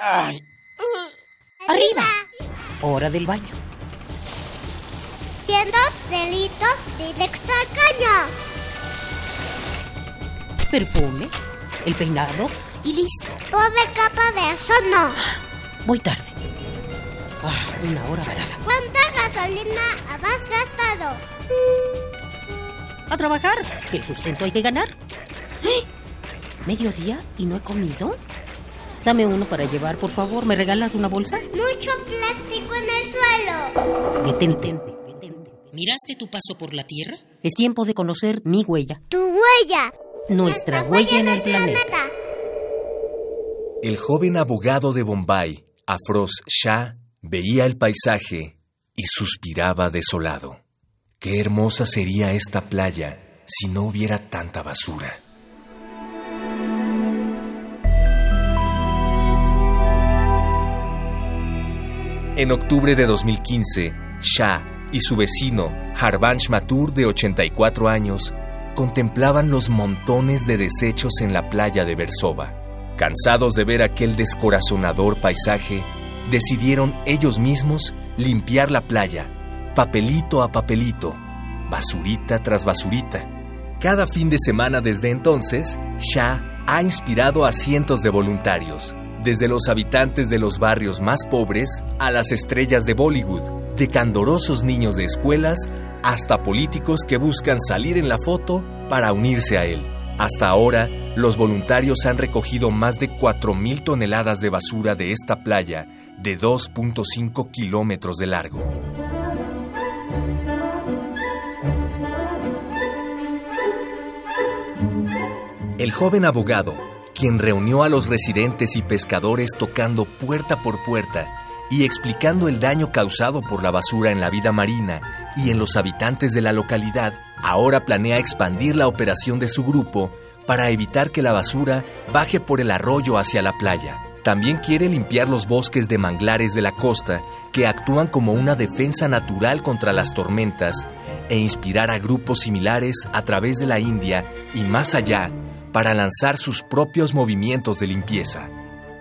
Ay. Arriba. Hora del baño. Siendo delitos directo al caño. Perfume, el peinado y listo. Pobre capa de eso no. Voy tarde. Ah, una hora varada. ¿Cuánta gasolina has gastado? A trabajar, que el sustento hay que ganar. ¿Eh? ¿Mediodía y no he comido? Dame uno para llevar, por favor. ¿Me regalas una bolsa? Mucho plástico en el suelo. Detente. ¿Miraste tu paso por la Tierra? Es tiempo de conocer mi huella. Tu huella. Nuestra huella en el planeta. El joven abogado de Bombay, Afroz Shah, veía el paisaje y suspiraba desolado. Qué hermosa sería esta playa si no hubiera tanta basura. En octubre de 2015, Shah y su vecino, Harvansh Mathur, de 84 años, contemplaban los montones de desechos en la playa de Versova. Cansados de ver aquel descorazonador paisaje, decidieron ellos mismos limpiar la playa, papelito a papelito, basurita tras basurita. Cada fin de semana desde entonces, Shah ha inspirado a cientos de voluntarios, desde los habitantes de los barrios más pobres a las estrellas de Bollywood, de candorosos niños de escuelas hasta políticos que buscan salir en la foto para unirse a él. Hasta ahora, los voluntarios han recogido más de 4.000 toneladas de basura de esta playa de 2.5 kilómetros de largo. El joven abogado quien reunió a los residentes y pescadores tocando puerta por puerta y explicando el daño causado por la basura en la vida marina y en los habitantes de la localidad, ahora planea expandir la operación de su grupo para evitar que la basura baje por el arroyo hacia la playa. También quiere limpiar los bosques de manglares de la costa que actúan como una defensa natural contra las tormentas e inspirar a grupos similares a través de la India y más allá para lanzar sus propios movimientos de limpieza.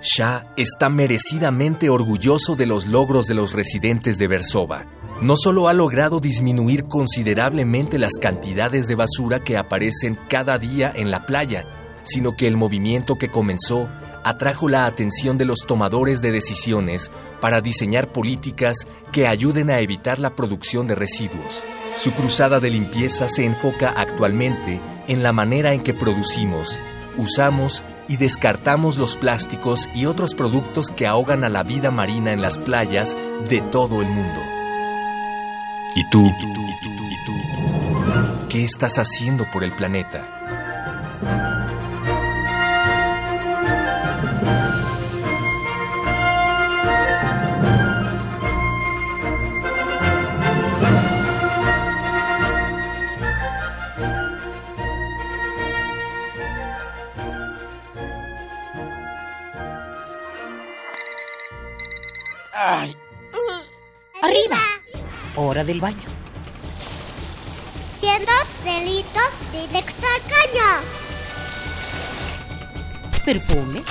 Shah está merecidamente orgulloso de los logros de los residentes de Versova. No solo ha logrado disminuir considerablemente las cantidades de basura que aparecen cada día en la playa, sino que el movimiento que comenzó atrajo la atención de los tomadores de decisiones para diseñar políticas que ayuden a evitar la producción de residuos. Su cruzada de limpieza se enfoca actualmente en la manera en que producimos, usamos y descartamos los plásticos y otros productos que ahogan a la vida marina en las playas de todo el mundo. ¿Y tú? ¿Qué estás haciendo por el planeta? Ay. Arriba. Hora del baño. Siendo delitos directo al caño. Perfume,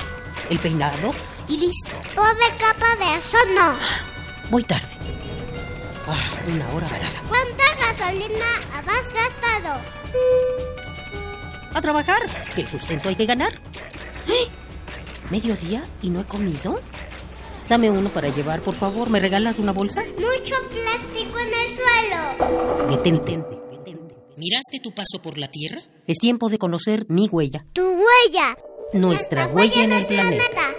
el peinado y listo. Pobre capa de eso no. Voy tarde. Ah, una hora varada. ¿Cuánta gasolina has gastado? A trabajar, que el sustento hay que ganar. ¿Eh? ¿Mediodía y no he comido? Dame uno para llevar, por favor. ¿Me regalas una bolsa? Mucho plástico en el suelo. Detente. ¿Miraste tu paso por la Tierra? Es tiempo de conocer mi huella. Tu huella. Nuestra, huella, en el planeta. planeta.